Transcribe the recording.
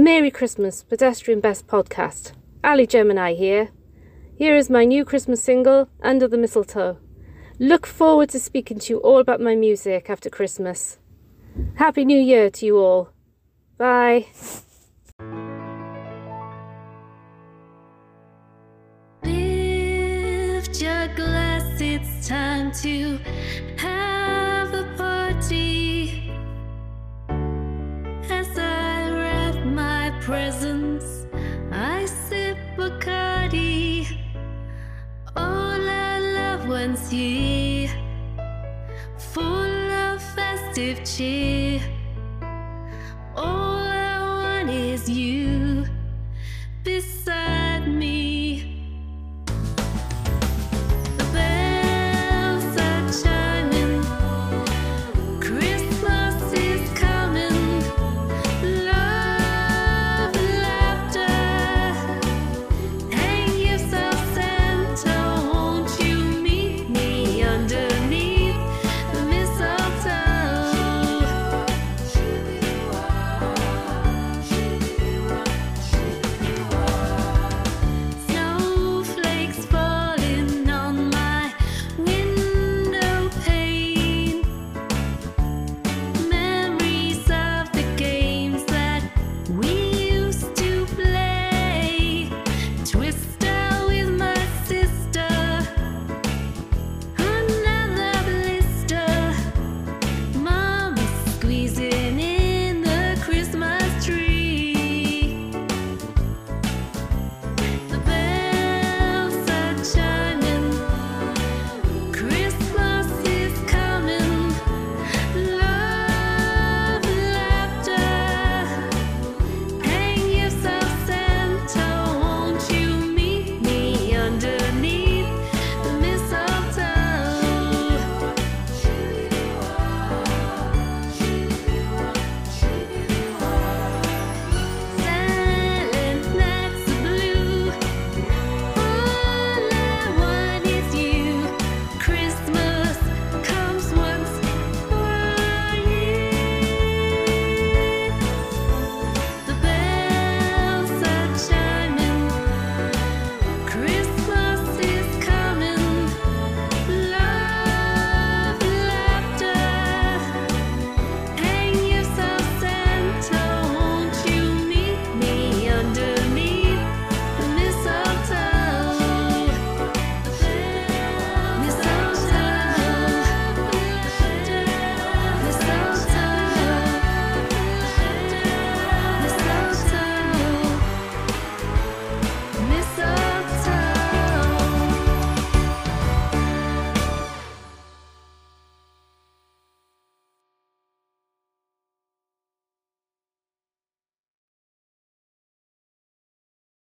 Merry Christmas, Pedestrian Best Podcast. Ali Gemini here. Here is my new Christmas single, Under the Mistletoe. Look forward to speaking to you all about my music after Christmas. Happy New Year to you all. Bye. Lift your glass, it's time to I sip Bacardi. All I love once ye, full of festive cheer. All I want is you.